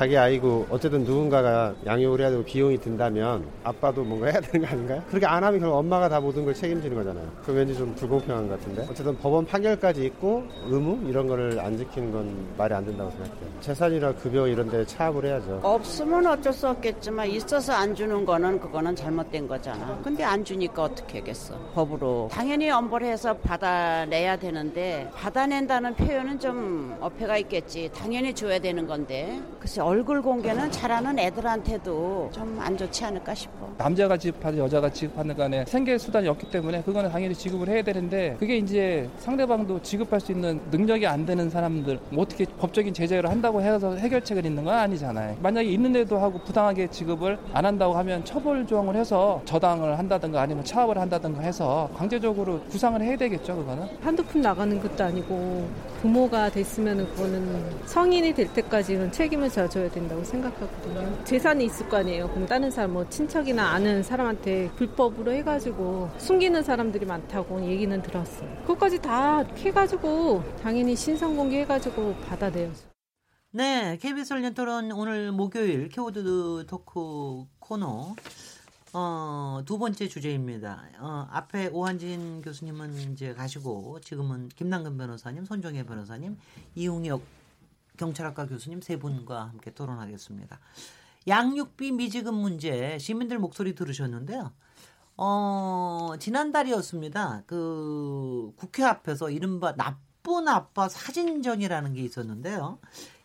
자기 아이고 어쨌든 누군가가 양육을 해야 되고 비용이 든다면 아빠도 뭔가 해야 되는 거 아닌가요? 그렇게 안 하면 결국 엄마가 다 모든 걸 책임지는 거잖아요. 그 왠지 좀 불공평한 것 같은데. 어쨌든 법원 판결까지 있고 의무 이런 거를 안 지키는 건 말이 안 된다고 생각해요. 재산이나 급여 이런 데 차압을 해야죠. 없으면 어쩔 수 없겠지만 있어서 안 주는 거는 그거는 잘못된 거잖아. 근데 안 주니까 어떻게 하겠어. 법으로. 당연히 엄벌해서 받아내야 되는데 받아낸다는 표현은 좀 어폐가 있겠지. 당연히 줘야 되는 건데. 글쎄 얼굴 공개는 잘하는 애들한테도 좀 안 좋지 않을까 싶어. 남자가 지급하든 여자가 지급하는 간에 생계 수단이 없기 때문에 그거는 당연히 지급을 해야 되는데 그게 이제 상대방도 지급할 수 있는 능력이 안 되는 사람들 뭐 어떻게 법적인 제재를 한다고 해서 해결책을 있는 건 아니잖아요. 만약에 있는데도 하고 부당하게 지급을 안 한다고 하면 처벌 조항을 해서 저당을 한다든가 아니면 차압을 한다든가 해서 강제적으로 구상을 해야 되겠죠, 그거는. 한두 푼 나가는 것도 아니고 부모가 됐으면 그거는 성인이 될 때까지는 책임을 져줘 야 된다고 생각하거든요. 재산이 있을 거 아니에요. 그럼 다른 사람 뭐 친척이나 아는 사람한테 불법으로 해가지고 숨기는 사람들이 많다고 얘기는 들었어요. 그것까지 다 해가지고 당연히 신상 공개해가지고 받아내야죠. 네, KBS 열린 토론 오늘 목요일 키워드 토크 코너 어, 두 번째 주제입니다. 어, 앞에 오한진 교수님은 이제 가시고 지금은 김남근 변호사님, 손정혜 변호사님, 이웅혁 경찰학과 교수님 세 분과 함께 토론하겠습니다. 양육비 미지급 문제 시민들 목소리 들으셨는데요. 어, 지난달이었습니다. 그 국회 앞에서 이른바 나쁜 아빠 사진전이라는 게 있었는데요.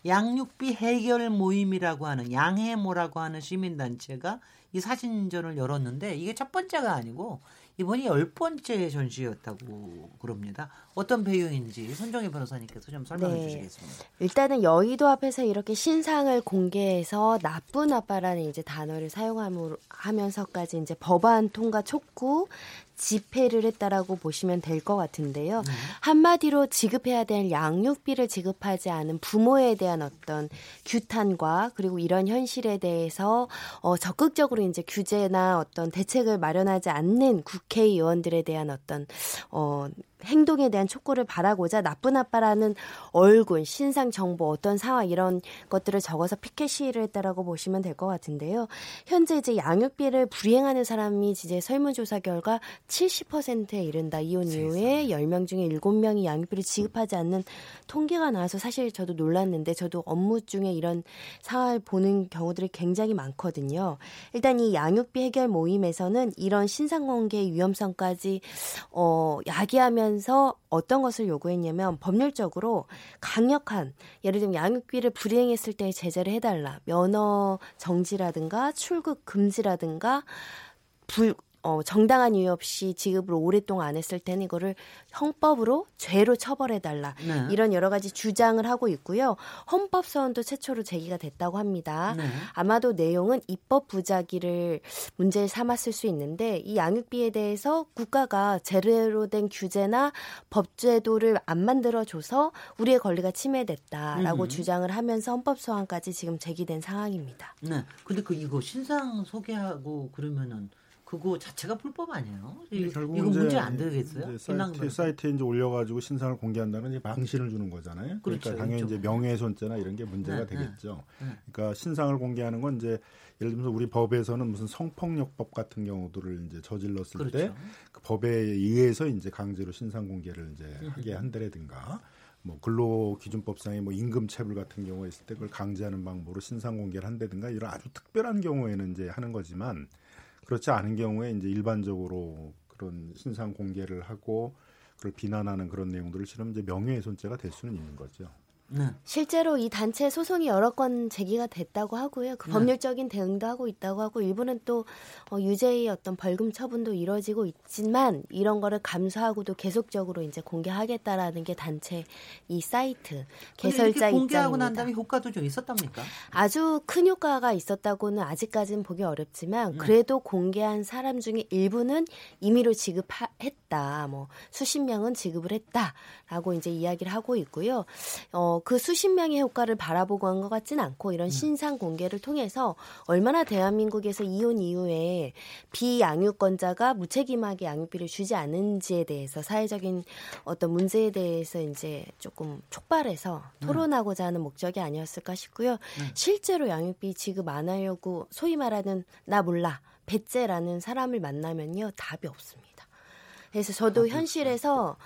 양육비 해결 모임이라고 하는 양해모라고 하는 시민단체가 이 사진전을 열었는데 이게 첫 번째가 아니고 이번이 열 번째 전시였다고 그럽니다. 어떤 배경인지 손정혜 변호사님께서 좀 설명해 네. 주시겠습니다. 일단은 여의도 앞에서 이렇게 신상을 공개해서 나쁜 아빠라는 이제 단어를 사용하면서까지 이제 법안 통과 촉구, 집회를 했다라고 보시면 될 것 같은데요. 네. 한마디로 지급해야 될 양육비를 지급하지 않은 부모에 대한 어떤 규탄과 그리고 이런 현실에 대해서 어, 적극적으로 이제 규제나 어떤 대책을 마련하지 않는 국 회의원들에 대한 어떤 어, 행동에 대한 촉구를 바라고자 나쁜 아빠라는 얼굴, 신상 정보, 어떤 상황 이런 것들을 적어서 피켓 시위를 했다라고 보시면 될 것 같은데요. 현재 이제 양육비를 불이행하는 사람이 이제 설문조사 결과 70%에 이른다. 이혼 이후에 10명 중에 7명이 양육비를 지급하지 않는 통계가 나와서 사실 저도 놀랐는데 저도 업무 중에 이런 상황을 보는 경우들이 굉장히 많거든요. 일단 이 양육비 해결 모임에서는 이런 신상 공개 위험성까지 어 야기하면 하면서 어떤 것을 요구했냐면 법률적으로 강력한 예를 들면 양육비를 불이행했을 때 제재를 해달라. 면허 정지라든가 출국 금지라든가 불 어, 정당한 이유 없이 지급을 오랫동안 안 했을 때는 이거를 형법으로 죄로 처벌해달라. 네. 이런 여러 가지 주장을 하고 있고요. 헌법소원도 최초로 제기가 됐다고 합니다. 네. 아마도 내용은 입법 부작위를 문제를 삼았을 수 있는데 이 양육비에 대해서 국가가 제대로 된 규제나 법제도를 안 만들어줘서 우리의 권리가 침해됐다라고 음. 주장을 하면서 헌법소원까지 지금 제기된 상황입니다. 네. 근데 그 이거 신상 소개하고 그러면은 그거 자체가 불법 아니에요? 이, 결국 이거 문제 안 되겠어요? 사이트, 사이트에 이제 올려가지고 신상을 공개한다는 이제 망신을 주는 거잖아요. 그러니까 그렇죠, 그러니까 당연히. 이제 명예훼손죄나 이런 게 문제가 네, 네. 되겠죠. 네, 네. 그러니까 신상을 공개하는 건 이제 예를 들면서 우리 법에서는 무슨 성폭력법 같은 경우들을 이제 저질렀을 그렇죠. 때그 법에 의해서 이제 강제로 신상 공개를 이제 하게 한다라든가 뭐 근로기준법상의 뭐 임금체불 같은 경우가 있을 때 그걸 강제하는 방법으로 신상 공개를 한다든가 이런 아주 특별한 경우에는 이제 하는 거지만 그렇지 않은 경우에 이제 일반적으로 그런 신상 공개를 하고 그걸 비난하는 그런 내용들을 실으면 이제 명예훼손죄가 될 수는 있는 거죠. 네. 실제로 이 단체 소송이 여러 건 제기가 됐다고 하고요. 그 네. 법률적인 대응도 하고 있다고 하고 일부는 또 어, 유죄의 어떤 벌금 처분도 이루어지고 있지만 이런 거를 감수하고도 계속적으로 이제 공개하겠다라는 게 단체 이 사이트 개설자 공개하고 입장입니다. 난 다음에 효과도 좀 있었답니까? 아주 큰 효과가 있었다고는 아직까지는 보기 어렵지만 네. 그래도 공개한 사람 중에 일부는 임의로 지급했다. 뭐 수십 명은 지급을 했다라고 이제 이야기를 하고 있고요. 어, 그 수십 명의 효과를 바라보고 한 것 같지는 않고 이런 음. 신상 공개를 통해서 얼마나 대한민국에서 이혼 이후에 비양육권자가 무책임하게 양육비를 주지 않은지에 대해서 사회적인 어떤 문제에 대해서 이제 조금 촉발해서 음. 토론하고자 하는 목적이 아니었을까 싶고요. 음. 실제로 양육비 지급 안 하려고 소위 말하는 나 몰라 배째라는 사람을 만나면요 답이 없습니다. 그래서 저도 현실에서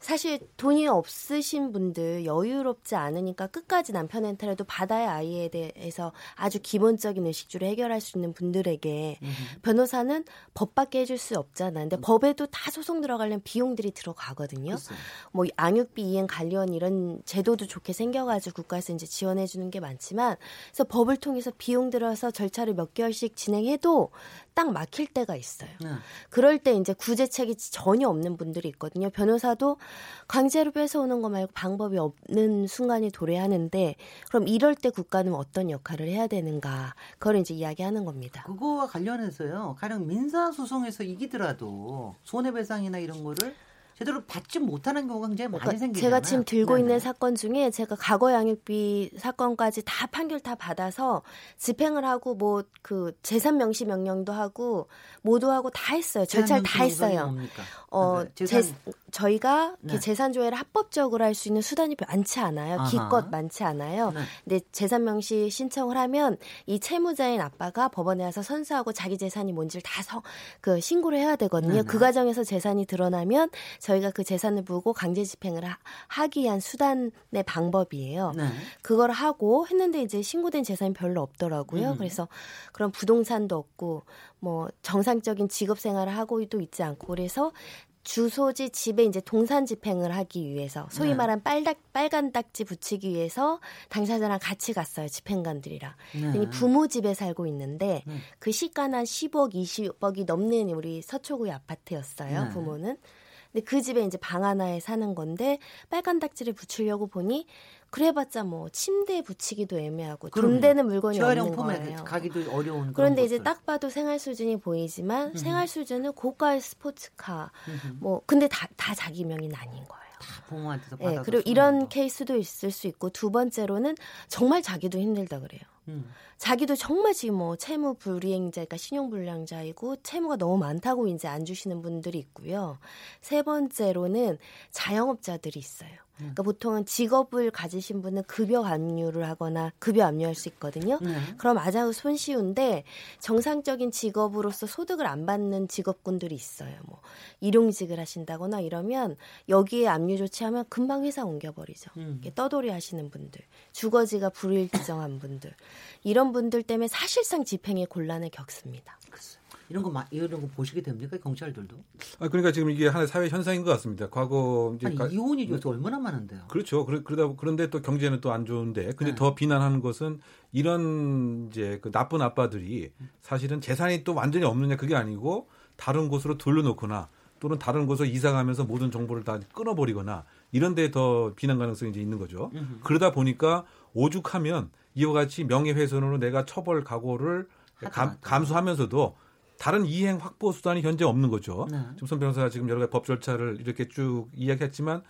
사실 돈이 없으신 분들 여유롭지 않으니까 끝까지 남편한테라도 받아야 아이에 대해서 아주 기본적인 의식주를 해결할 수 있는 분들에게 음. 변호사는 법밖에 해줄 수 없잖아. 근데 음. 법에도 다 소송 들어가려면 비용들이 들어가거든요. 글쎄. 뭐 양육비 이행 관련 이런 제도도 좋게 생겨가지고 국가에서 이제 지원해주는 게 많지만 그래서 법을 통해서 비용 들어서 절차를 몇 개월씩 진행해도 딱 막힐 때가 있어요. 네. 그럴 때 이제 구제책이 전혀 없는 분들이 있거든요. 변호사도 강제로 뺏어오는 거 말고 방법이 없는 순간이 도래하는데 그럼 이럴 때 국가는 어떤 역할을 해야 되는가 그걸 이제 이야기하는 겁니다. 그거와 관련해서요. 가령 민사 소송에서 이기더라도 손해배상이나 이런 거를 제대로 받지 못하는 경우가 굉장히 많이 그러니까 생기잖아요. 제가 지금 들고 네네. 있는 사건 중에 제가 과거 양육비 사건까지 다 판결 다 받아서 집행을 하고 뭐 그 재산 명시 명령도 하고 모두 하고 다 했어요. 절차를 다 했어요. 어, 네, 재산... 제, 저희가 네. 재산 조회를 합법적으로 할 수 있는 수단이 많지 않아요. 아하. 기껏 많지 않아요. 네. 근데 재산 명시 신청을 하면 이 채무자인 아빠가 법원에 와서 선수하고 자기 재산이 뭔지를 다 서, 그 신고를 해야 되거든요. 네네. 그 과정에서 재산이 드러나면 저희가 그 재산을 물고 강제 집행을 하, 기 위한 수단의 방법이에요. 네. 그걸 하고 했는데 이제 신고된 재산이 별로 없더라고요. 음. 그래서 그런 부동산도 없고 뭐 정상적인 직업 생활을 하고도 있지 않고 그래서 주소지 집에 이제 동산 집행을 하기 위해서 소위 네. 말한 빨닥 빨간 딱지 붙이기 위해서 당사자랑 같이 갔어요 집행관들이랑. 네. 부모 집에 살고 있는데 네. 그 시가는 한 10억, 20억이 넘는 우리 서초구의 아파트였어요 네. 부모는. 근데 그 집에 이제 방 하나에 사는 건데 빨간 딱지를 붙이려고 보니 그래봤자 뭐 침대에 붙이기도 애매하고 돈 되는 물건이 없는 거예요. 가기도 어려운 그런데 이제 딱 봐도 생활 수준이 보이지만 음. 생활 수준은 고가의 스포츠카 음. 뭐 근데 다, 다 자기 명의는 아닌 거예요. 다 부모한테서 네, 그리고 이런 거. 케이스도 있을 수 있고 두 번째로는 정말 자기도 힘들다 그래요. 음. 자기도 정말 지금 뭐 채무 불이행자니까 신용 불량자이고 채무가 너무 많다고 이제 안 주시는 분들이 있고요. 세 번째로는 자영업자들이 있어요. 그러니까 보통은 직업을 가지신 분은 급여 압류를 하거나 급여 압류할 수 있거든요. 네. 그럼 아주 손쉬운데 정상적인 직업으로서 소득을 안 받는 직업군들이 있어요. 뭐 일용직을 하신다거나 이러면 여기에 압류 조치하면 금방 회사 옮겨버리죠. 음. 떠돌이 하시는 분들, 주거지가 불일지정한 분들 이런 분들 때문에 사실상 집행의 곤란을 겪습니다. 이런 거 이런 거 보시게 됩니까 경찰들도? 아 그러니까 지금 이게 하나의 사회 현상인 것 같습니다. 과거 이제 아니, 가, 이혼이 요새 얼마나 많은데요? 그렇죠. 그러, 그러다 그런데 또 경제는 또 안 좋은데 근데 네. 더 비난하는 것은 이런 이제 그 나쁜 아빠들이 사실은 재산이 또 완전히 없느냐 그게 아니고 다른 곳으로 돌려놓거나 또는 다른 곳으로 이사 가면서 모든 정보를 다 끊어버리거나 이런 데 더 비난 가능성이 이제 있는 거죠. 으흠. 그러다 보니까 오죽하면 이와 같이 명예훼손으로 내가 처벌 각오를 감, 감수하면서도 다른 이행 확보 수단이 현재 없는 거죠. 네. 지금 손 변호사가 지금 여러 가지 법 절차를 이렇게 쭉 이야기했지만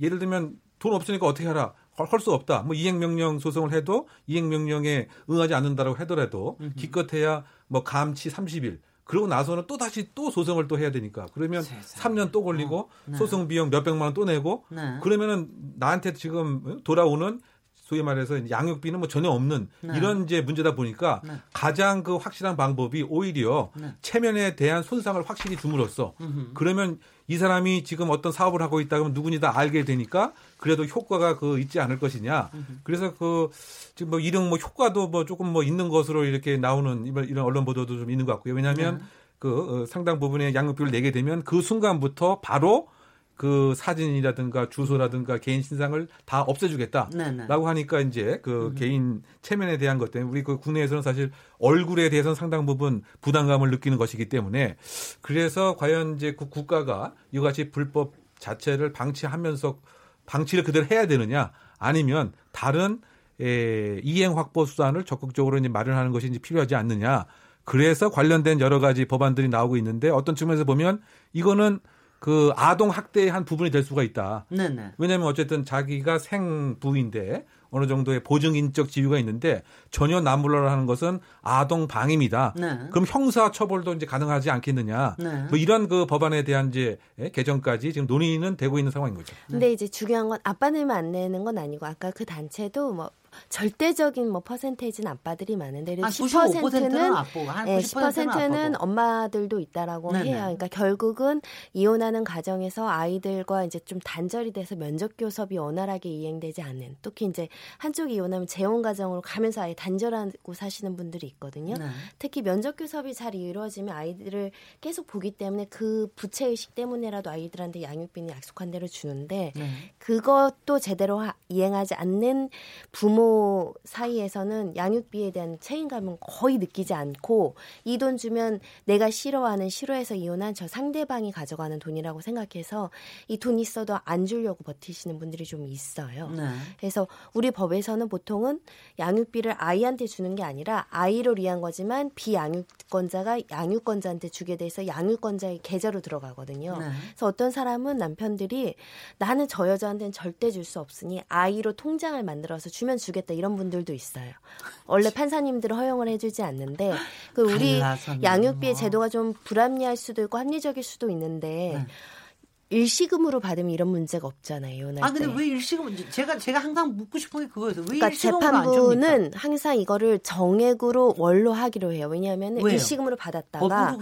예를 들면 돈 없으니까 어떻게 하라. 할 수 없다. 뭐 이행명령 소송을 해도 이행명령에 응하지 않는다라고 하더라도 음흠. 기껏해야 뭐 감치 30일. 그러고 나서는 또 다시 또 소송을 또 해야 되니까 그러면 세상에. 3년 또 걸리고 어, 네. 소송 비용 몇 백만 원 또 내고 네. 그러면은 나한테 지금 돌아오는 소위 말해서 양육비는 뭐 전혀 없는 네. 이런 이제 문제다 보니까 네. 가장 그 확실한 방법이 오히려 네. 체면에 대한 손상을 확실히 줌으로써 음흠. 그러면 이 사람이 지금 어떤 사업을 하고 있다 그러면 누구니 다 알게 되니까 그래도 효과가 그 있지 않을 것이냐. 음흠. 그래서 그 지금 뭐 이런 뭐 효과도 뭐 조금 뭐 있는 것으로 이렇게 나오는 이런 언론 보도도 좀 있는 것 같고요. 왜냐하면 네. 그 어, 상당 부분의 양육비를 내게 되면 그 순간부터 바로 그 사진이라든가 주소라든가 개인 신상을 다 없애주겠다라고 네네. 하니까 이제 그 음. 개인 체면에 대한 것 때문에 우리 그 국내에서는 사실 얼굴에 대해서는 상당 부분 부담감을 느끼는 것이기 때문에 그래서 과연 이제 그 국가가 이같이 불법 자체를 방치하면서 방치를 그대로 해야 되느냐 아니면 다른 에, 이행 확보 수단을 적극적으로 이제 마련하는 것이 이제 필요하지 않느냐. 그래서 관련된 여러 가지 법안들이 나오고 있는데 어떤 측면에서 보면 이거는 그 아동 학대의 한 부분이 될 수가 있다. 네네. 왜냐하면 어쨌든 자기가 생부인데 어느 정도의 보증인적 지위가 있는데 전혀 남불러라 하는 것은 아동 방임이다. 네. 그럼 형사 처벌도 이제 가능하지 않겠느냐. 네. 뭐 이런 그 법안에 대한 이제 개정까지 지금 논의는 되고 있는 상황인 거죠. 근데 이제 중요한 건 아빠 내면 안 내는 건 아니고 아까 그 단체도 뭐 절대적인 뭐 퍼센테이지는 아빠들이 많은데 10%는 아빠고, 네, 10%는 엄마들도 있다라고 네네. 해요. 그러니까 결국은 이혼하는 가정에서 아이들과 이제 좀 단절이 돼서 면접 교섭이 원활하게 이행되지 않는 특히 이제 한쪽이 이혼하면 재혼 가정으로 가면서 아예 단절하고 사시는 분들이 있거든요. 네. 특히 면접 교섭이 잘 이루어지면 아이들을 계속 보기 때문에 그 부채 의식 때문에라도 아이들한테 양육비는 약속한 대로 주는데 네. 그것도 제대로 하, 이행하지 않는 부모 사이에서는 양육비에 대한 책임감은 거의 느끼지 않고 이 돈 주면 내가 싫어하는 싫어해서 이혼한 저 상대방이 가져가는 돈이라고 생각해서 이 돈 있어도 안 주려고 버티시는 분들이 좀 있어요. 네. 그래서 우리 법에서는 보통은 양육비를 아이한테 주는 게 아니라 아이를 위한 거지만 비양육권자가 양육권자한테 주게 돼서 양육권자의 계좌로 들어가거든요. 네. 그래서 어떤 사람은 남편들이 나는 저 여자한테는 절대 줄 수 없으니 아이로 통장을 만들어서 주면 주게 주겠다 이런 분들도 있어요. 원래 판사님들은 허용을 해주지 않는데 그 우리 양육비의 뭐. 제도가 좀 불합리할 수도 있고 합리적일 수도 있는데 네. 일시금으로 받으면 이런 문제가 없잖아요. 아 근데 때. 왜 일시금? 제가 제가 항상 묻고 싶은 게 그거예요. 왜 그러니까 재판부는 항상 이거를 정액으로 월로 하기로 해요. 왜냐하면 일시금으로 받았다가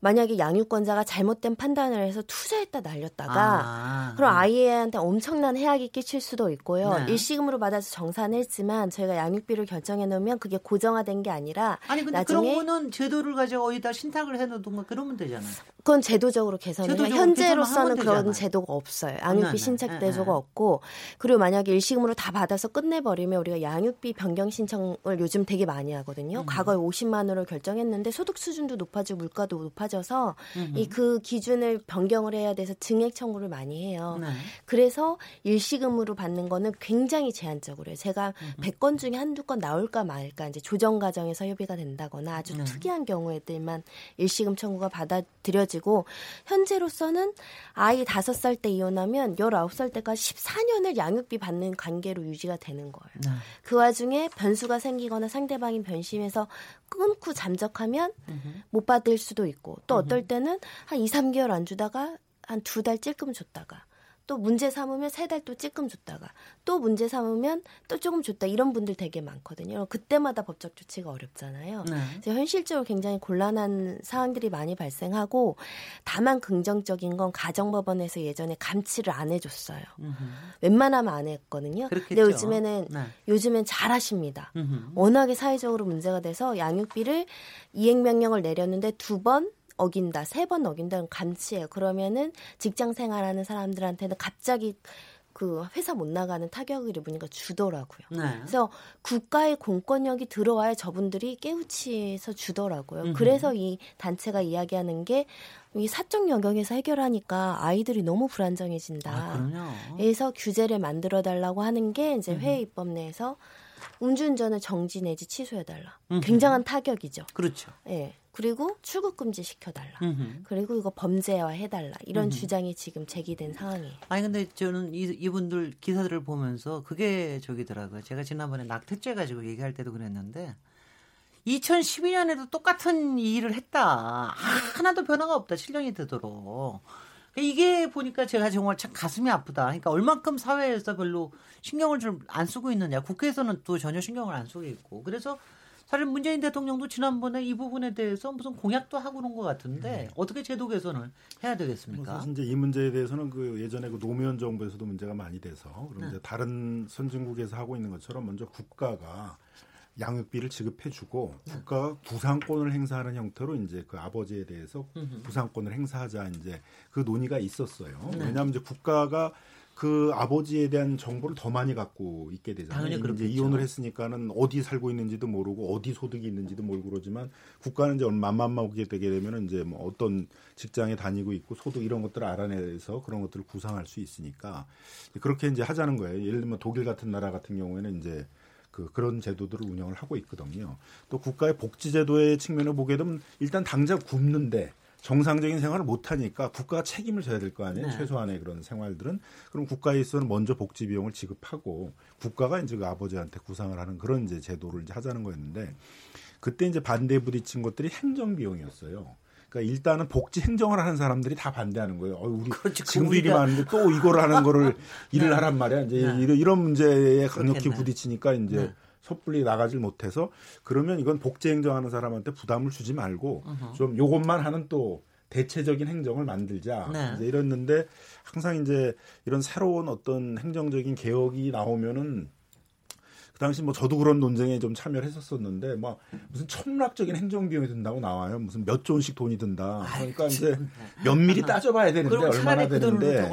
만약에 양육권자가 잘못된 판단을 해서 투자했다 날렸다가 아, 그럼 아이한테 엄청난 해악이 끼칠 수도 있고요. 네. 일시금으로 받아서 정산했지만 저희가 양육비를 결정해 놓으면 그게 고정화된 게 아니라 아니 근데 나중에 그런 거는 제도를 가지고 어디다 신탁을 해놓든가 그러면 되잖아요. 그건 제도적으로 개선을. 현재로서 는 그런 제도가 없어요. 양육비 네, 네. 신책 대조가 네, 없고 그리고 만약에 일시금으로 다 받아서 끝내버리면 우리가 양육비 변경 신청을 요즘 되게 많이 하거든요. 음. 과거에 50만 원을 결정했는데 소득 수준도 높아지고 물가도 높아져서 음. 이그 기준을 변경을 해야 돼서 증액 청구를 많이 해요. 네. 그래서 일시금으로 받는 거는 굉장히 제한적으로 해요. 제가 음. 100건 중에 한두 건 나올까 말까 이제 조정 과정에서 협의가 된다거나 아주 네. 특이한 경우에들만 일시금 청구가 받아들여 이어지고 현재로서는 아이 다섯 살 때 이혼하면 열아홉 살 때까지 14년을 양육비 받는 관계로 유지가 되는 거예요. 네. 그 와중에 변수가 생기거나 상대방이 변심해서 끊고 잠적하면 으흠. 못 받을 수도 있고 또 어떨 때는 한 2, 3개월 안 주다가 한 두 달 찔끔 줬다가 또 문제 삼으면 세 달 또 찔끔 줬다가 또 문제 삼으면 또 조금 줬다 이런 분들 되게 많거든요. 그때마다 법적 조치가 어렵잖아요. 네. 그래서 현실적으로 굉장히 곤란한 상황들이 많이 발생하고 다만 긍정적인 건 가정법원에서 예전에 감치를 안 해줬어요. 음흠. 웬만하면 안 했거든요. 그렇겠죠. 근데 요즘에는 네. 요즘엔 잘하십니다. 음흠. 워낙에 사회적으로 문제가 돼서 양육비를 이행 명령을 내렸는데 두 번 어긴다, 세 번 어긴다는 감치예요. 그러면은 직장 생활하는 사람들한테는 갑자기 그 회사 못 나가는 타격을 입으니까 주더라고요. 네. 그래서 국가의 공권력이 들어와야 저분들이 깨우치서 주더라고요. 음흠. 그래서 이 단체가 이야기하는 게 이 사적 영역에서 해결하니까 아이들이 너무 불안정해진다. 아, 그래서 규제를 만들어 달라고 하는 게 이제 회의 입법 내에서 음주운전을 정지 내지 취소해달라. 굉장한 타격이죠. 그렇죠. 예. 그리고 출국 금지 시켜달라. 음흠. 그리고 이거 범죄화 해달라. 이런 음흠. 주장이 지금 제기된 상황이에요. 아니 근데 저는 이, 이분들 기사들을 보면서 그게 저기더라고요. 제가 지난번에 낙태죄 가지고 얘기할 때도 그랬는데 2012년에도 똑같은 일을 했다. 하나도 변화가 없다. 7년이 되도록. 이게 보니까 제가 정말 참 가슴이 아프다. 그러니까 얼만큼 사회에서 별로 신경을 좀 안 쓰고 있느냐. 국회에서는 또 전혀 신경을 안 쓰고 있고. 그래서 사실 문재인 대통령도 지난번에 이 부분에 대해서 무슨 공약도 하고 그런 것 같은데 음. 어떻게 제도 개선을 해야 되겠습니까? 사실 이제 이 문제에 대해서는 그 예전에 그 노무현 정부에서도 문제가 많이 돼서 그럼 네. 이제 다른 선진국에서 하고 있는 것처럼 먼저 국가가 양육비를 지급해주고 네. 국가가 부상권을 행사하는 형태로 이제 그 아버지에 대해서 부상권을 행사하자 이제 그 논의가 있었어요. 네. 왜냐하면 이제 국가가 그 아버지에 대한 정보를 더 많이 갖고 있게 되잖아요. 이제 이혼을 했으니까는 어디 살고 있는지도 모르고 어디 소득이 있는지도 모르고 그러지만 국가는 이제 맘만 먹게 되게 되면은 이제 뭐 어떤 직장에 다니고 있고 소득 이런 것들을 알아내서 그런 것들을 구상할 수 있으니까 그렇게 이제 하자는 거예요. 예를 들면 독일 같은 나라 같은 경우에는 이제 그 그런 제도들을 운영을 하고 있거든요. 또 국가의 복지 제도의 측면을 보게 되면 일단 당장 굶는데 정상적인 생활을 못 하니까 국가가 책임을 져야 될 거 아니에요. 네. 최소한의 그런 생활들은 그럼 국가에 있어서는 먼저 복지 비용을 지급하고 국가가 이제 그 아버지한테 구상을 하는 그런 이제 제도를 이제 하자는 거였는데 그때 이제 반대 부딪힌 것들이 행정 비용이었어요. 그러니까 일단은 복지 행정을 하는 사람들이 다 반대하는 거예요. 어, 우리 그렇지, 지금도 일이 많은데 또 이걸 하는 거를 일을 네. 하란 말이야. 이제 네. 이런, 이런 문제에 강력히. 부딪히니까 이제 네. 섣불리 나가질 못해서 그러면 이건 복지 행정하는 사람한테 부담을 주지 말고 uh-huh. 좀 요것만 하는 또 대체적인 행정을 만들자 네. 이제 이랬는데 항상 이제 이런 새로운 어떤 행정적인 개혁이 나오면은 당시 뭐 저도 그런 논쟁에 좀 참여를 했었었는데 막 무슨 천문학적인 행정 비용이 든다고 나와요. 무슨 몇 조 원씩 돈이 든다. 그러니까 이제 면밀히 따져봐야 되는데 얼마나 그 되는데. 네.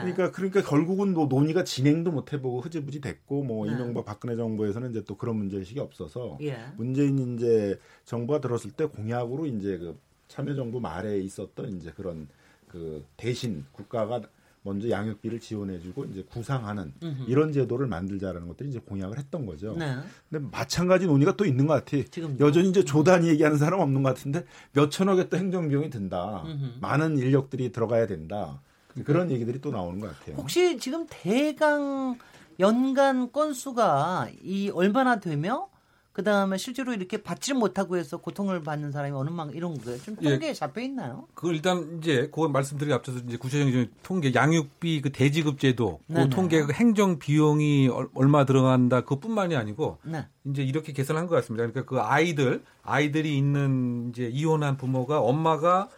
그러니까 그러니까 결국은 뭐 논의가 진행도 못 해보고 흐지부지 됐고 뭐 네. 이명박 박근혜 정부에서는 이제 또 그런 문제 의식이 없어서 예. 문재인 이제 정부가 들었을 때 공약으로 이제 그 참여정부 말에 있었던 이제 그런 그 대신 국가가 먼저 양육비를 지원해주고 이제 구상하는 음흠. 이런 제도를 만들자라는 것들이 이제 공약을 했던 거죠. 네. 근데 마찬가지 논의가 또 있는 것 같아. 지금 여전히 이제 조단위 얘기하는 사람 없는 것 같은데 몇 천억의 또 행정 비용이 든다. 음흠. 많은 인력들이 들어가야 된다. 그런 얘기들이 또 나오는 것 같아요. 혹시 지금 대강 연간 건수가 이 얼마나 되며 그 다음에 실제로 이렇게 받지 못하고 해서 고통을 받는 사람이 어느 만 이런 거예요. 좀 예. 통계에 예. 잡혀 있나요? 그걸 일단 이제 그걸 말씀드리기 앞서서 이제 구체적인 통계 양육비 그 대지급 제도 그 네네. 그 통계 그 행정 비용이 얼마 들어간다 그뿐만이 아니고 네. 이제 이렇게 계산한 것 같습니다. 그러니까 그 아이들 아이들이 있는 이제 이혼한 부모가 엄마가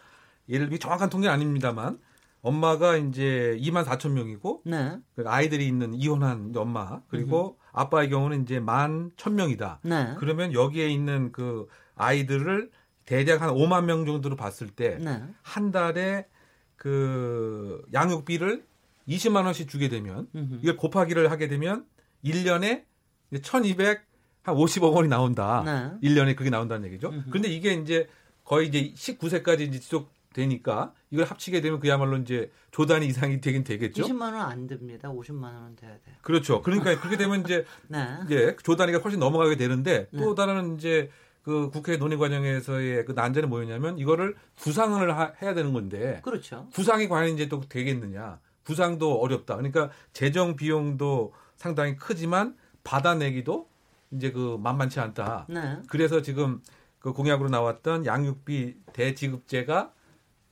예를 들면 정확한 통계는 아닙니다만 엄마가 이제 2만 4천 명이고 네. 그 아이들이 있는 이혼한 엄마 그리고 음흠. 아빠의 경우는 이제 만 천명이다. 네. 그러면 여기에 있는 그 아이들을 대략 한 5만 명 정도로 봤을 때한 네. 달에 그 양육비를 20만 원씩 주게 되면 음흠. 이걸 곱하기를 하게 되면 1년에 1200 한 50억 원이 나온다. 네. 1년에 그게 나온다는 얘기죠. 음흠. 그런데 이게 이제 거의 이제 19세까지 이제 지속 되니까 이걸 합치게 되면 그야말로 이제 조단위 이상이 되긴 되겠죠. 20만 원 안 됩니다. 50만 원은 돼야 돼요. 그렇죠. 그러니까 그렇게 되면 이제 네. 이제 조단위가 훨씬 넘어가게 되는데 네. 또 다른 이제 그 국회 논의 과정에서의 그 난제는 뭐였냐면 이거를 구상을 하, 해야 되는 건데 그렇죠. 구상이 과연 이제 또 되겠느냐. 구상도 어렵다. 그러니까 재정 비용도 상당히 크지만 받아내기도 이제 그 만만치 않다. 네. 그래서 지금 그 공약으로 나왔던 양육비 대지급제가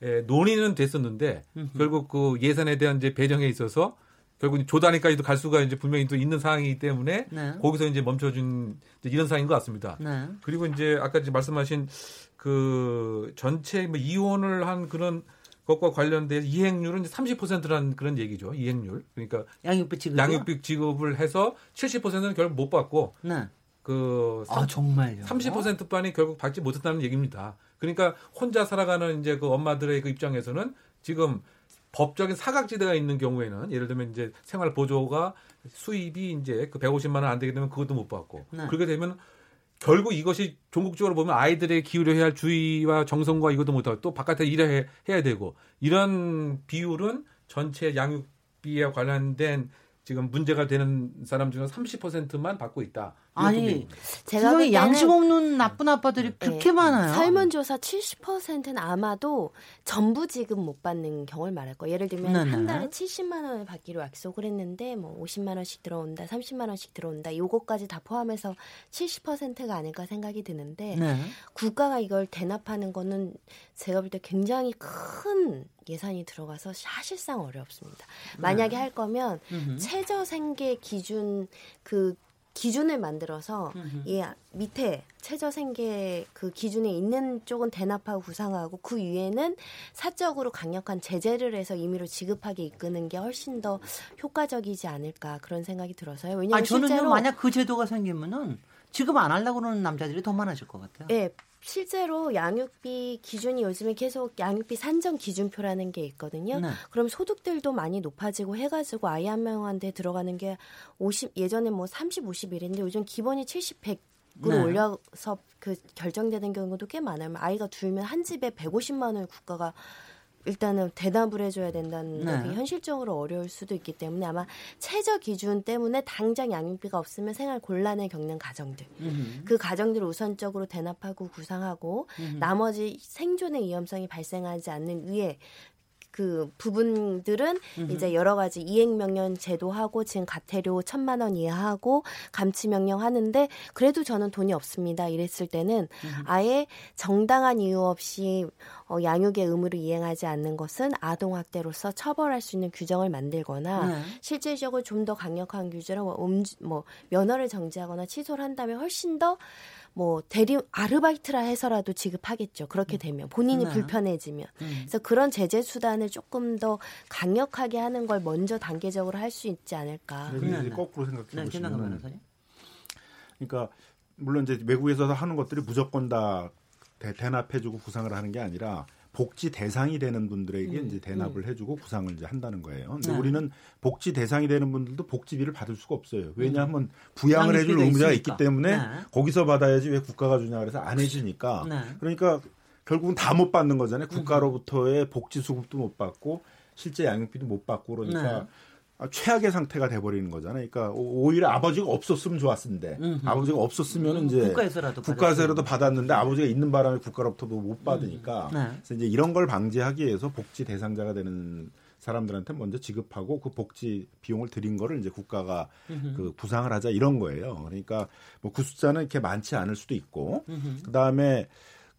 예, 논의는 됐었는데 결국 그 예산에 대한 이제 배정에 있어서 결국 조 단위까지도 갈 수가 이제 분명히 또 있는 상황이기 때문에 네. 거기서 이제 멈춰준 이제 이런 상황인 것 같습니다. 네. 그리고 이제 아까 이제 말씀하신 그 전체 뭐 이혼을 한 그런 것과 관련돼서 이행률은 이제 30%라는 그런 얘기죠. 이행률. 그러니까 양육비 지급 양육비 지급을 해서 70%는 결국 못 받고 네. 그 아, 정말요? 30%만이 결국 받지 못했다는 얘기입니다. 그러니까 혼자 살아가는 이제 그 엄마들의 그 입장에서는 지금 법적인 사각지대가 있는 경우에는 예를 들면 이제 생활 보조가 수입이 이제 그 150만 원 안 되게 되면 그것도 못 받고 네. 그렇게 되면 결국 이것이 종국적으로 보면 아이들의 기울여야 할 주의와 정성과 이것도 못하고 또 바깥에 일해야 해야 되고 이런 비율은 전체 양육비에 관련된 지금 문제가 되는 사람 중에 30%만 받고 있다. 아니, 제가 세상에 양식 없는 나쁜 아빠들이 네, 그렇게 많아요. 설문조사 70%는 아마도 전부 지급 못 받는 경우를 말할 거예요. 예를 들면 네네. 한 달에 70만 원을 받기로 약속을 했는데 뭐 50만 원씩 들어온다, 30만 원씩 들어온다. 요거까지 다 포함해서 70%가 아닐까 생각이 드는데 네. 국가가 이걸 대납하는 거는 제가 볼 때 굉장히 큰 예산이 들어가서 사실상 어렵습니다. 만약에 네. 할 거면 음흠. 최저 생계 기준 그 기준을 만들어서 이 밑에 최저 생계 그 기준에 있는 쪽은 대납하고 구상하고 그 위에는 사적으로 강력한 제재를 해서 임의로 지급하게 이끄는 게 훨씬 더 효과적이지 않을까 그런 생각이 들어서요. 왜냐하면 아니, 저는 실제로 만약 그 제도가 생기면은 지금 안 하려고 그러는 남자들이 더 많아질 것 같아요. 네, 실제로 양육비 기준이 요즘에 계속 양육비 산정 기준표라는 게 있거든요. 네. 그럼 소득들도 많이 높아지고 해가지고 아이 한 명한테 들어가는 게 50, 예전에 뭐 30, 51인데 요즘 기본이 70, 100 으로 네. 올려서 그 결정되는 경우도 꽤 많아요. 아이가 둘면 한 집에 150만 원을 국가가 일단은 대답을 해줘야 된다는 네. 게 현실적으로 어려울 수도 있기 때문에 아마 최저 기준 때문에 당장 양육비가 없으면 생활 곤란을 겪는 가정들 음흠. 그 가정들을 우선적으로 대납하고 구상하고 음흠. 나머지 생존의 위험성이 발생하지 않는 위에 그 부분들은 음흠. 이제 여러 가지 이행 명령 제도하고 지금 가태료 천만 원 이하하고 감치 명령 하는데 그래도 저는 돈이 없습니다. 이랬을 때는 음흠. 아예 정당한 이유 없이 어, 양육의 의무를 이행하지 않는 것은 아동 학대로서 처벌할 수 있는 규정을 만들거나 네. 실질적으로 좀 더 강력한 규제로 뭐, 음, 뭐 면허를 정지하거나 취소를 한다면 훨씬 더 뭐 대리 아르바이트라 해서라도 지급하겠죠. 그렇게 음. 되면 본인이 네. 불편해지면. 음. 그래서 그런 제재 수단을 조금 더 강력하게 하는 걸 먼저 단계적으로 할 수 있지 않을까. 네, 이제 거꾸로 생각해 네, 보시면 그러니까 물론 이제 외국에서 하는 것들이 무조건 다 대납해주고 구상을 하는 게 아니라 복지 대상이 되는 분들에게 음, 이제 대납을 음. 해주고 구상을 이제 한다는 거예요. 근데 네. 우리는 복지 대상이 되는 분들도 복지비를 받을 수가 없어요. 왜냐하면 음. 부양을 해줄 의무자가 있기 때문에 네. 거기서 받아야지 왜 국가가 주냐 그래서 안 해주니까 네. 그러니까 결국은 다 못 받는 거잖아요. 음. 국가로부터의 복지 수급도 못 받고 실제 양육비도 못 받고 그러니까 네. 아, 최악의 상태가 돼버리는 거잖아요. 그러니까 오히려 아버지가 없었으면 좋았는데 음흠. 아버지가 없었으면 음, 이제 국가에서라도, 국가에서라도 받았는데 아버지가 있는 바람에 국가로부터도 못 받으니까 음. 네. 그래서 이제 이런 걸 방지하기 위해서 복지 대상자가 되는 사람들한테 먼저 지급하고 그 복지 비용을 들인 거를 이제 국가가 음흠. 그 부상을 하자 이런 거예요. 그러니까 뭐 그 숫자는 이렇게 많지 않을 수도 있고 그 다음에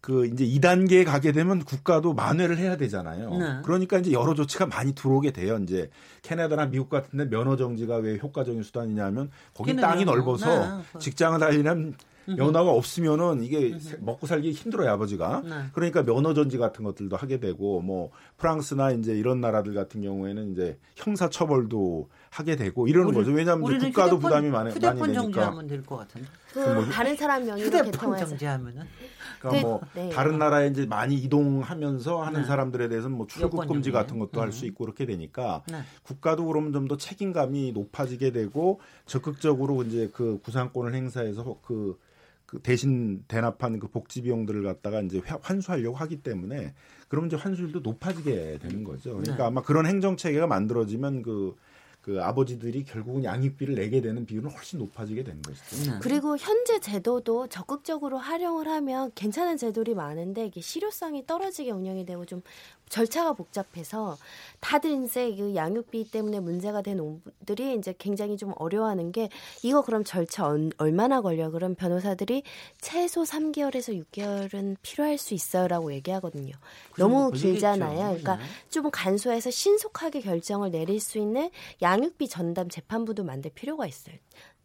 그 이제 2단계에 가게 되면 국가도 만회를 해야 되잖아요. 네. 그러니까 이제 여러 조치가 많이 들어오게 돼요. 이제 캐나다나 미국 같은 데 면허 정지가 왜 효과적인 수단이냐면 거기 땅이 넓어서 네. 직장을 다니는 면허가 없으면은 이게 먹고 살기 힘들어요 아버지가. 네. 그러니까 면허 전지 같은 것들도 하게 되고 뭐 프랑스나 이제 이런 나라들 같은 경우에는 이제 형사 처벌도 하게 되고 이러는 우리, 거죠. 왜냐하면 국가도 휴대폰, 부담이 많이, 휴대폰 많이 되니까. 정지하면 될 것 같은데. 그 다른 사람 명의로 휴대폰 정지하면은. 그러니까 네, 뭐 네. 다른 나라에 이제 많이 이동하면서 하는 네. 사람들에 대해서는 뭐 출국 금지 같은 것도 할수 음. 있고 그렇게 되니까 네. 국가도 그러면 좀 더 책임감이 높아지게 되고 적극적으로 이제 그 구상권을 행사해서 그, 그 대신 대납한 그 복지 비용들을 갖다가 이제 환수하려고 하기 때문에 그러면 이제 환수율도 높아지게 되는 거죠. 그러니까 네. 아마 그런 행정 체계가 만들어지면 그 그 아버지들이 결국은 양육비를 내게 되는 비율은 훨씬 높아지게 되는 것이죠. 네. 그리고 현재 제도도 적극적으로 활용을 하면 괜찮은 제도들이 많은데 이게 실효성이 떨어지게 운영이 되고 좀 절차가 복잡해서 다들 이제 그 양육비 때문에 문제가 된 놈들이 이제 굉장히 좀 어려워하는 게 이거 그럼 절차 얼마나 걸려? 그럼 변호사들이 최소 3개월에서 6개월은 필요할 수 있어요라고 얘기하거든요. 너무 길잖아요. 그러니까 네. 좀 간소해서 신속하게 결정을 내릴 수 있는 양육비 전담 재판부도 만들 필요가 있어요.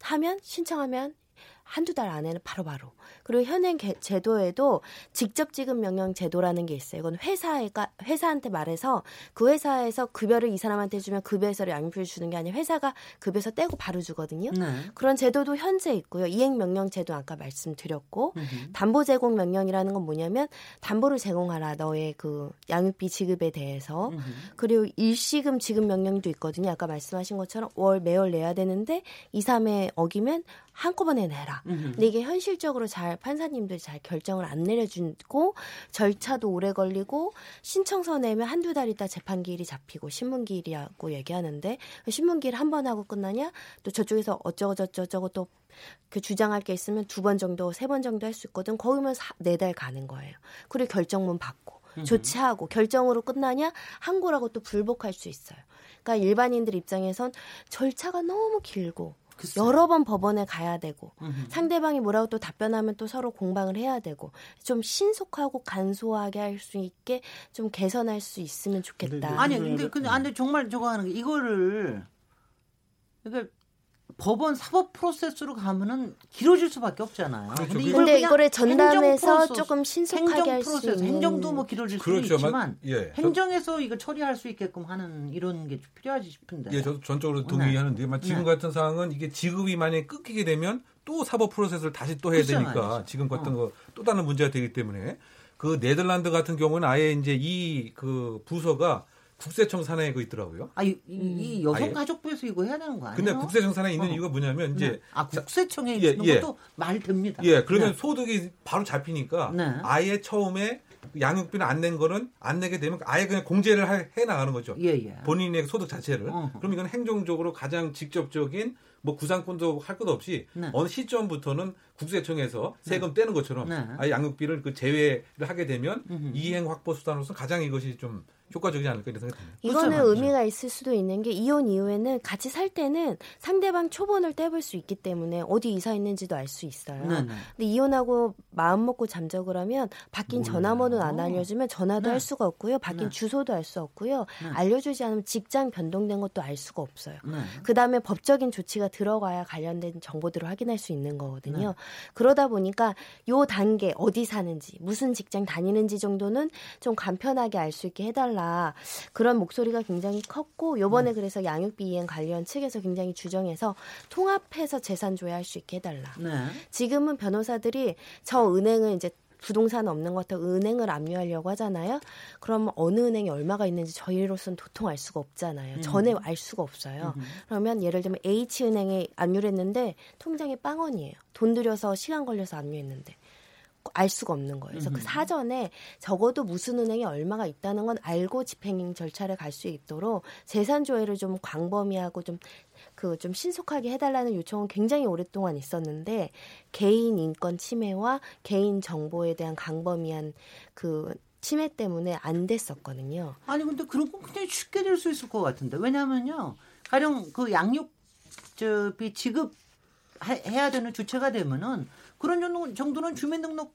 하면 신청하면 한두 달 안에는 바로바로. 바로. 그리고 현행 개, 제도에도 직접 지급 명령 제도라는 게 있어요. 이건 회사가 회사한테 말해서 그 회사에서 급여를 이 사람한테 주면 급여에서 양육비를 주는 게 아니라 회사가 급여에서 떼고 바로 주거든요. 네. 그런 제도도 현재 있고요. 이행 명령 제도 아까 말씀드렸고 음흠. 담보 제공 명령이라는 건 뭐냐면 담보를 제공하라 너의 그 양육비 지급에 대해서 음흠. 그리고 일시금 지급 명령도 있거든요. 아까 말씀하신 것처럼 월 매월 내야 되는데 2, 3회 어기면 한꺼번에 내라. 음흠. 근데 이게 현실적으로 잘 판사님들이 잘 결정을 안 내려주고 절차도 오래 걸리고 신청서 내면 한두 달 있다 재판기일이 잡히고 신문기일이라고 얘기하는데 신문기일 한 번 하고 끝나냐? 또 저쪽에서 어쩌고 저쩌고 또 그 주장할 게 있으면 두 번 정도, 세 번 정도 할 수 있거든. 거기면 네 달 가는 거예요. 그리고 결정문 받고 조치하고 결정으로 끝나냐? 항고라고 또 불복할 수 있어요. 그러니까 일반인들 입장에선 절차가 너무 길고 글쎄. 여러 번 법원에 가야 되고 음흠. 상대방이 뭐라고 또 답변하면 또 서로 공방을 해야 되고 좀 신속하고 간소하게 할 수 있게 좀 개선할 수 있으면 좋겠다. 아니 근데 근데 안돼 정말 저거 하는 게 이거를 그러니까 법원 사법 프로세스로 가면은 길어질 수밖에 없잖아요. 그렇죠. 근데, 근데 이거를 전담해서 조금 신속하게 할 수 있는 행정도 뭐 길어질 그렇죠. 수도 있지만 예. 행정에서 이거 처리할 수 있게끔 하는 이런 게 필요하지 싶은데. 예, 저도 전적으로 동의하는데 네. 지금 네. 같은 상황은 이게 지급이 만약에 끊기게 되면 또 사법 프로세스를 다시 또 해야 되니까 말이죠. 지금 같은 어. 거또 다른 문제가 되기 때문에 그 네덜란드 같은 경우는 아예 이제 이 그 부서가 국세청 산하에 그 있더라고요. 아, 이, 이 여성가족부에서 이거 해야 되는 거 아니에요? 근데 국세청 산하에 있는 어. 이유가 뭐냐면 이제 네. 아 국세청에 자, 있는 예, 것도 말 됩니다. 예, 그러면 네. 소득이 바로 잡히니까 네. 아예 처음에 양육비는 안낸 거는 안 내게 되면 아예 그냥 공제를 해 나가는 거죠. 예, 예. 본인의 소득 자체를. 어 그럼 이건 행정적으로 가장 직접적인 뭐 구상권도 할 것 없이 네. 어느 시점부터는 국세청에서 네. 세금 네. 떼는 것처럼 네. 아예 양육비를 그 제외를 하게 되면 음흠. 이행 확보 수단으로서 가장 이것이 좀 효과적이지 않을까 이런 생각이 듭니다. 이거는 그렇죠. 의미가 있을 수도 있는 게 이혼 이후에는 같이 살 때는 상대방 초본을 떼볼 수 있기 때문에 어디 이사 있는지도 알 수 있어요. 네네. 네. 근데 이혼하고 마음 먹고 잠적을 하면 바뀐 전화번호는 안 알려주면 전화도 네. 할 수가 없고요. 바뀐 네. 주소도 알 수 없고요. 네. 알려주지 않으면 직장 변동된 것도 알 수가 없어요. 네. 그 다음에 법적인 조치가 들어가야 관련된 정보들을 확인할 수 있는 거거든요. 네. 그러다 보니까 요 단계 어디 사는지 무슨 직장 다니는지 정도는 좀 간편하게 알 수 있게 해달라. 해달라 그런 목소리가 굉장히 컸고 요번에 음. 그래서 양육비 이행 관련 측에서 굉장히 주정해서 통합해서 재산 조회할 수 있게 해달라. 네. 지금은 변호사들이 저 은행은 이제 부동산 없는 것 같아 은행을 압류하려고 하잖아요. 그럼 어느 은행에 얼마가 있는지 저희로서는 도통 알 수가 없잖아요. 음. 전에 알 수가 없어요. 음. 그러면 예를 들면 H은행에 압류를 했는데 통장에 빵원이에요. 돈 들여서 시간 걸려서 압류했는데. 알 수가 없는 거예요. 그래서 그 사전에 적어도 무슨 은행에 얼마가 있다는 건 알고 집행 절차를 갈 수 있도록 재산 조회를 좀 광범위하고 좀그좀 신속하게 해달라는 요청은 굉장히 오랫동안 있었는데 개인 인권 침해와 개인 정보에 대한 광범위한 그 침해 때문에 안 됐었거든요. 아니 근데 그런 건 굉장히 쉽게 될 수 있을 것 같은데 왜냐하면요 가령 그 양육 저비 지급 해야 되는 주체가 되면은 그런 정도는 주민등록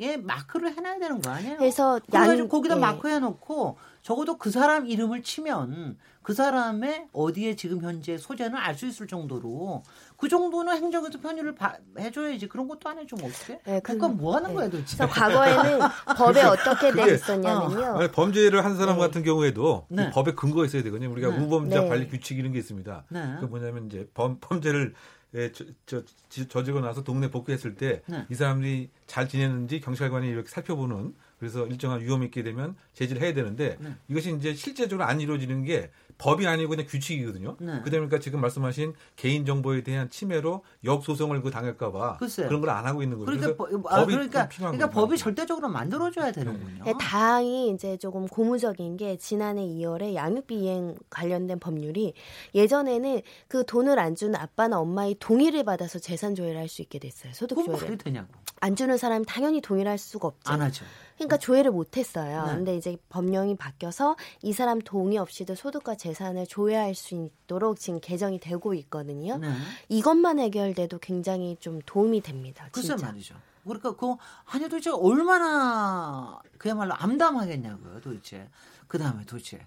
예, 마크를 해놔야 되는 거 아니에요? 그래서 양 거기다 예. 마크 해놓고 적어도 그 사람 이름을 치면 그 사람의 어디에 지금 현재 소재는 알 수 있을 정도로 그 정도는 행정에서 편의를 바, 해줘야지 그런 것도 안 해주면 어떻게? 네, 그러니까 뭐 하는 네. 거야 도대체? 그래서 과거에는 법에 어떻게 돼 있었냐면요. 어. 범죄를 한 사람 네. 같은 경우에도 네. 법에 근거가 있어야 되거든요. 우리가 네. 우범자 네. 관리 규칙 이런 게 있습니다. 그 뭐냐면 이제 범, 범죄를 예, 저, 저, 저지고 나서 동네 복귀했을 때이 네. 사람들이 잘 지내는지 경찰관이 이렇게 살펴보는 그래서 일정한 위험이 있게 되면 제지를 해야 되는데 네. 이것이 이제 실제적으로 안 이루어지는 게 법이 아니고 그냥 규칙이거든요. 네. 그러니까 지금 말씀하신 개인 정보에 대한 침해로 역 소송을 그 당할까봐 그런 걸 안 하고 있는 거죠. 그러니까, 법, 아, 그러니까, 그러니까 법이 절대적으로 만들어줘야 되는군요. 네, 다행히 이제 조금 고무적인 게 지난해 2월에 양육비 이행 관련된 법률이 예전에는 그 돈을 안 주는 아빠나 엄마의 동의를 받아서 재산 조회를 할 수 있게 됐어요. 소득 조회를. 되냐고. 안 주는 사람이 당연히 동의를 할 수가 없죠. 안 하죠. 그러니까 조회를 못 했어요. 네. 근데 이제 법령이 바뀌어서 이 사람 동의 없이도 소득과 재산을 조회할 수 있도록 지금 개정이 되고 있거든요. 네. 이것만 해결돼도 굉장히 좀 도움이 됩니다. 진짜. 글쎄 말이죠. 그러니까 그 아니 도대체 얼마나 그야말로 암담하겠냐고요, 도대체. 그 다음에 도대체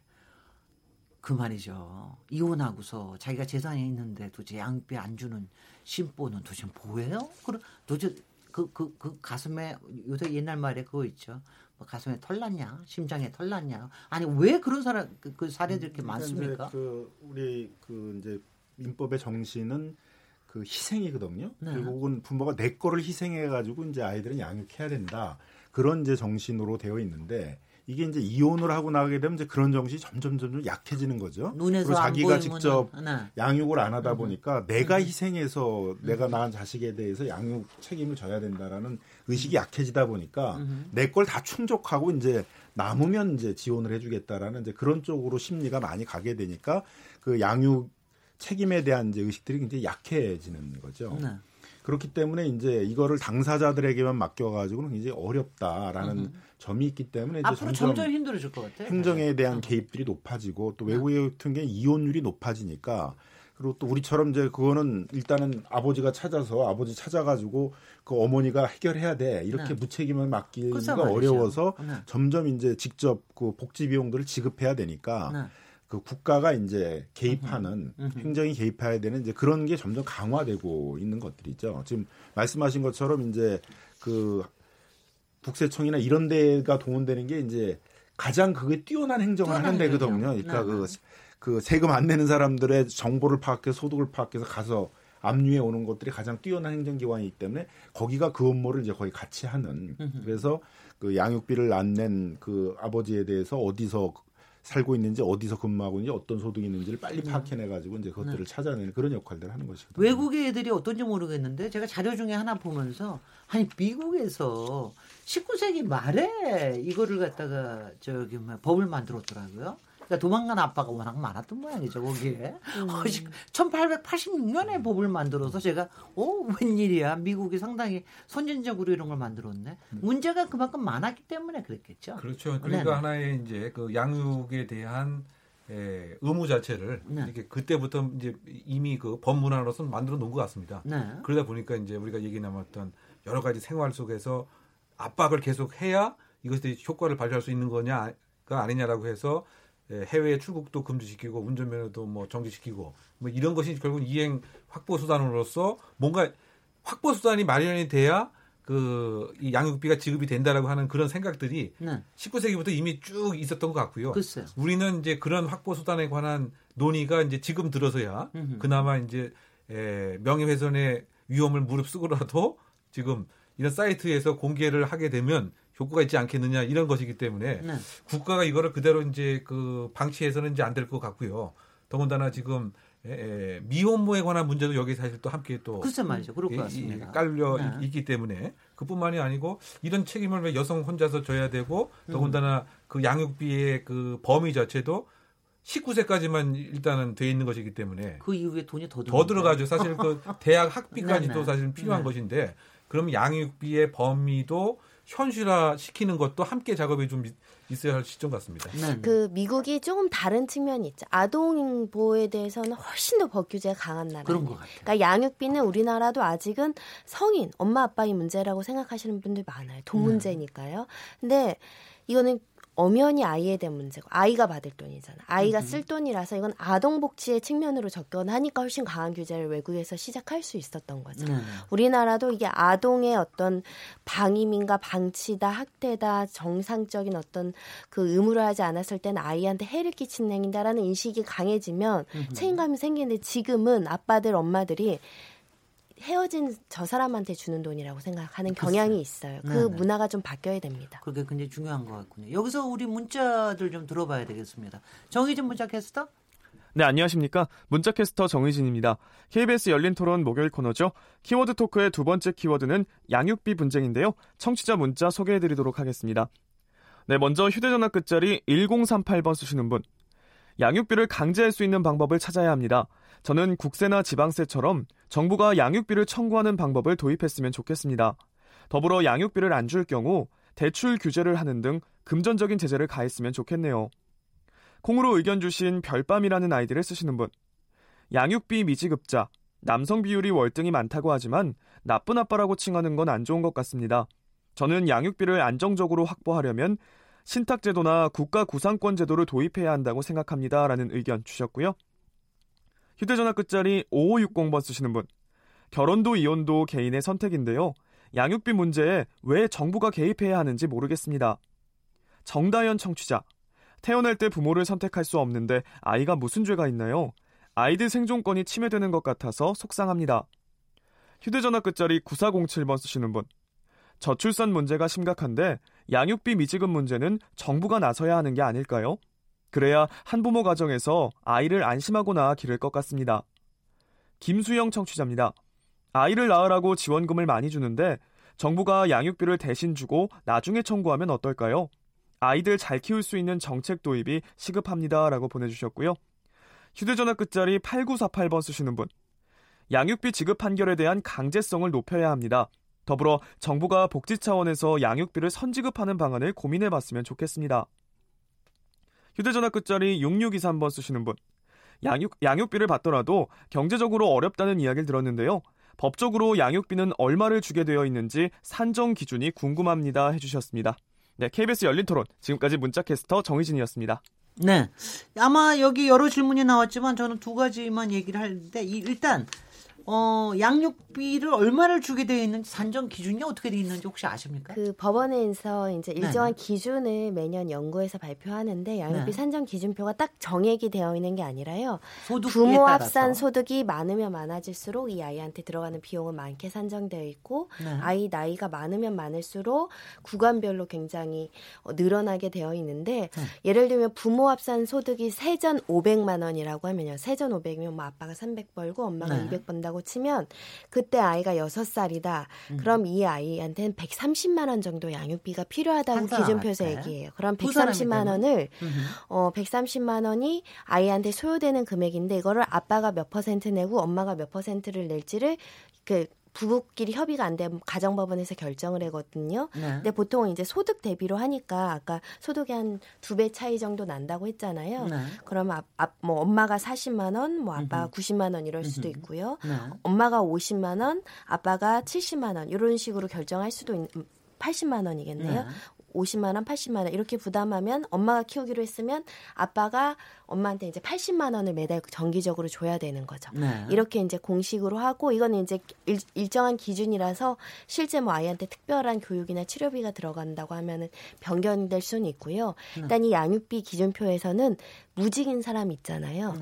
그 말이죠. 이혼하고서 자기가 재산이 있는데 도대체 양육비 안 주는 심보는 도대체 뭐예요? 그럼 도대체 그, 그, 그 가슴에 요새 옛날 말에 그거 있죠. 뭐 가슴에 털 났냐, 심장에 털 났냐. 아니 왜 그런 사람 그, 그 사례들이 이렇게 그러니까 많습니까? 그 우리 그 이제 민법의 정신은 그 희생이거든요. 네. 결국은 부모가 내 거를 희생해 가지고 이제 아이들은 양육해야 된다. 그런 이제 정신으로 되어 있는데 이게 이제 이혼을 하고 나가게 되면 이제 그런 정신이 점점 점점 약해지는 거죠. 그리고 자기가 직접 네. 양육을 안 하다 보니까 음. 내가 희생해서 음. 내가 낳은 자식에 대해서 양육 책임을 져야 된다라는 의식이 약해지다 보니까 음. 내걸 다 충족하고 이제 남으면 이제 지원을 해주겠다라는 이제 그런 쪽으로 심리가 많이 가게 되니까 그 양육 책임에 대한 이제 의식들이 굉장히 약해지는 거죠. 네. 그렇기 때문에 이제 이거를 당사자들에게만 맡겨가지고는 굉장히 어렵다라는 음. 점이 있기 때문에 이제 점점, 점점 힘들어질 것 같아요. 행정에 대한 개입들이 높아지고 또 외국의 같은 게 이혼율이 높아지니까 그리고 또 우리처럼 이제 그거는 일단은 아버지가 찾아서 아버지 찾아가지고 그 어머니가 해결해야 돼 이렇게 네. 무책임을 맡기기가 어려워서 네. 점점 이제 직접 그 복지 비용들을 지급해야 되니까. 네. 그 국가가 이제 개입하는 행정이 개입해야 되는 이제 그런 게 점점 강화되고 있는 것들이죠. 지금 말씀하신 것처럼 이제 그 국세청이나 이런 데가 동원되는 게 이제 가장 그게 뛰어난 행정을 하는 데거든요. 그러니까 그, 그 세금 안 내는 사람들의 정보를 파악해서 소득을 파악해서 가서 압류해 오는 것들이 가장 뛰어난 행정기관이기 때문에 거기가 그 업무를 이제 거의 같이 하는. 그래서 그 양육비를 안 낸 그 아버지에 대해서 어디서 살고 있는지 어디서 근무하고 있는지 어떤 소득이 있는지를 빨리 음. 파악해내 가지고 이제 그것들을 네. 찾아내는 그런 역할들을 하는 것이거든요. 외국의 애들이 어떤지 모르겠는데 제가 자료 중에 하나 보면서 아니 미국에서 19세기 말에 이거를 갖다가 저기 뭐 법을 만들었더라고요. 그러니까 도망간 아빠가 워낙 많았던 모양이죠 거기에. 음. 1886년에 법을 만들어서 제가 오 웬일이야 미국이 상당히 선진적으로 이런 걸 만들었네. 음. 문제가 그만큼 많았기 때문에 그랬겠죠. 그렇죠. 그러니까 네 하나의 이제 그 양육에 대한 예, 의무 자체를 네. 이렇게 그때부터 이제 이미 그 법문화로서 만들어 놓은 것 같습니다. 네. 그러다 보니까 이제 우리가 얘기 나눴던 여러 가지 생활 속에서 압박을 계속 해야 이것이 효과를 발휘할 수 있는 거냐가 아니냐라고 해서 예, 해외 출국도 금지시키고 운전면허도 뭐 정지시키고 뭐 이런 것이 결국 이행 확보 수단으로서 뭔가 확보 수단이 마련이 돼야 그 이 양육비가 지급이 된다라고 하는 그런 생각들이 네. 19세기부터 이미 쭉 있었던 것 같고요. 글쎄요. 우리는 이제 그런 확보 수단에 관한 논의가 이제 지금 들어서야 음흠. 그나마 이제 에, 명예훼손의 위험을 무릅쓰고라도 지금 이런 사이트에서 공개를 하게 되면 효과가 있지 않겠느냐 이런 것이기 때문에 네. 국가가 이거를 그대로 이제 그 방치해서는 이제 안 될 것 같고요. 더군다나 지금 에, 미혼모에 관한 문제도 여기 사실 또 함께 또 글쎄 말이죠. 그럴 것 같습니다. 깔려 네. 있기 때문에 그뿐만이 아니고 이런 책임을 왜 여성 혼자서 져야 되고 더군다나 음. 그 양육비의 그 범위 자체도 19세까지만 일단은 돼 있는 것이기 때문에 그 이후에 돈이 더, 더 들어가죠. 사실 그 대학 학비까지도 네, 네. 사실 필요한 네. 것인데 그럼 양육비의 범위도 현실화 시키는 것도 함께 작업이 좀 있어야 할 시점 같습니다. 네. 그 미국이 조금 다른 측면이 있죠. 아동 보호에 대해서는 훨씬 더 법 규제가 강한 나라. 그런 것 같아요. 그러니까 양육비는 우리나라도 아직은 성인, 엄마 아빠의 문제라고 생각하시는 분들 많아요. 돈 네. 문제니까요. 근데 이거는 엄연히 아이에 대한 문제고 아이가 받을 돈이잖아. 아이가 쓸 돈이라서 이건 아동 복지의 측면으로 접근하니까 훨씬 강한 규제를 외국에서 시작할 수 있었던 거죠. 네. 우리나라도 이게 아동의 어떤 방임인가 방치다 학대다 정상적인 어떤 그 의무를 하지 않았을 때는 아이한테 해를 끼치는 행위다라는 인식이 강해지면 책임감이 생기는데 지금은 아빠들 엄마들이 헤어진 저 사람한테 주는 돈이라고 생각하는 경향이 있어요. 그 네네. 문화가 좀 바뀌어야 됩니다. 그게 굉장히 중요한 것 같군요. 여기서 우리 문자들 좀 들어봐야 되겠습니다. 정희진 문자 캐스터? 네, 안녕하십니까. 문자 캐스터 정희진입니다. KBS 열린 토론 목요일 코너죠. 키워드 토크의 두 번째 키워드는 양육비 분쟁인데요. 청취자 문자 소개해 드리도록 하겠습니다. 네, 먼저 휴대전화 끝자리 1038번 쓰시는 분. 양육비를 강제할 수 있는 방법을 찾아야 합니다. 저는 국세나 지방세처럼 정부가 양육비를 청구하는 방법을 도입했으면 좋겠습니다. 더불어 양육비를 안 줄 경우 대출 규제를 하는 등 금전적인 제재를 가했으면 좋겠네요. 콩으로 의견 주신 별밤이라는 아이디를 쓰시는 분. 양육비 미지급자, 남성 비율이 월등히 많다고 하지만 나쁜 아빠라고 칭하는 건 안 좋은 것 같습니다. 저는 양육비를 안정적으로 확보하려면 신탁제도나 국가 구상권 제도를 도입해야 한다고 생각합니다. 라는 의견 주셨고요. 휴대전화 끝자리 5560번 쓰시는 분. 결혼도 이혼도 개인의 선택인데요. 양육비 문제에 왜 정부가 개입해야 하는지 모르겠습니다. 정다연 청취자. 태어날 때 부모를 선택할 수 없는데 아이가 무슨 죄가 있나요? 아이들 생존권이 침해되는 것 같아서 속상합니다. 휴대전화 끝자리 9407번 쓰시는 분. 저출산 문제가 심각한데 양육비 미지급 문제는 정부가 나서야 하는 게 아닐까요? 그래야 한부모 가정에서 아이를 안심하거나 기를 것 같습니다. 김수영 청취자입니다. 아이를 낳으라고 지원금을 많이 주는데 정부가 양육비를 대신 주고 나중에 청구하면 어떨까요? 아이들 잘 키울 수 있는 정책 도입이 시급합니다. 라고 보내주셨고요. 휴대전화 끝자리 8948번 쓰시는 분. 양육비 지급 판결에 대한 강제성을 높여야 합니다. 더불어 정부가 복지 차원에서 양육비를 선지급하는 방안을 고민해 봤으면 좋겠습니다. 휴대전화 끝자리 6623번 쓰시는 분. 양육, 양육비를 받더라도 경제적으로 어렵다는 이야기를 들었는데요. 법적으로 양육비는 얼마를 주게 되어 있는지 산정 기준이 궁금합니다 해주셨습니다. 네, KBS 열린 토론. 지금까지 문자캐스터 정희진이었습니다. 네. 아마 여기 여러 질문이 나왔지만 저는 두 가지만 얘기를 하는데 일단 어, 양육비를 얼마를 주게 되어 있는지 산정 기준이 어떻게 되어 있는지 혹시 아십니까? 그 법원에서 이제 일정한 네네. 기준을 매년 연구해서 발표하는데 양육비 네. 산정 기준표가 딱 정액이 되어 있는 게 아니라요. 부모 합산 소득이 많으면 많아질수록 이 아이한테 들어가는 비용은 많게 산정되어 있고 네. 아이 나이가 많으면 많을수록 구간별로 굉장히 어, 늘어나게 되어 있는데 네. 예를 들면 부모 합산 소득이 세전 500만 원이라고 하면요. 세전 500이면 뭐 아빠가 300 벌고 엄마가 200 번다고 된다고 치면 그때 아이가 6살이다. 음. 그럼 이 아이한테는 130만 원 정도 양육비가 필요하다고 기준표에서 얘기해요. 그럼 130만 원을 어 130만 원이 아이한테 소요되는 금액인데 이거를 아빠가 몇 퍼센트 내고 엄마가 몇 퍼센트를 낼지를 그 부부끼리 협의가 안 되면 가정법원에서 결정을 하거든요. 네. 근데 보통 이제 소득 대비로 하니까 아까 소득이 한 두 배 차이 정도 난다고 했잖아요. 네. 그럼 앞, 앞, 뭐 엄마가 40만 원, 뭐 아빠가 음흠. 90만 원 이럴 수도 있고요. 네. 엄마가 50만 원, 아빠가 70만 원 이런 식으로 결정할 수도 있는 80만 원이겠네요. 50만 원, 80만 원 이렇게 부담하면 엄마가 키우기로 했으면 아빠가 엄마한테 이제 80만 원을 매달 정기적으로 줘야 되는 거죠. 네. 이렇게 이제 공식으로 하고 이거는 이제 일, 정한 기준이라서 실제 뭐 아이한테 특별한 교육이나 치료비가 들어간다고 하면은 변경될 수는 있고요. 네. 일단 이 양육비 기준표에서는 무직인 사람 있잖아요.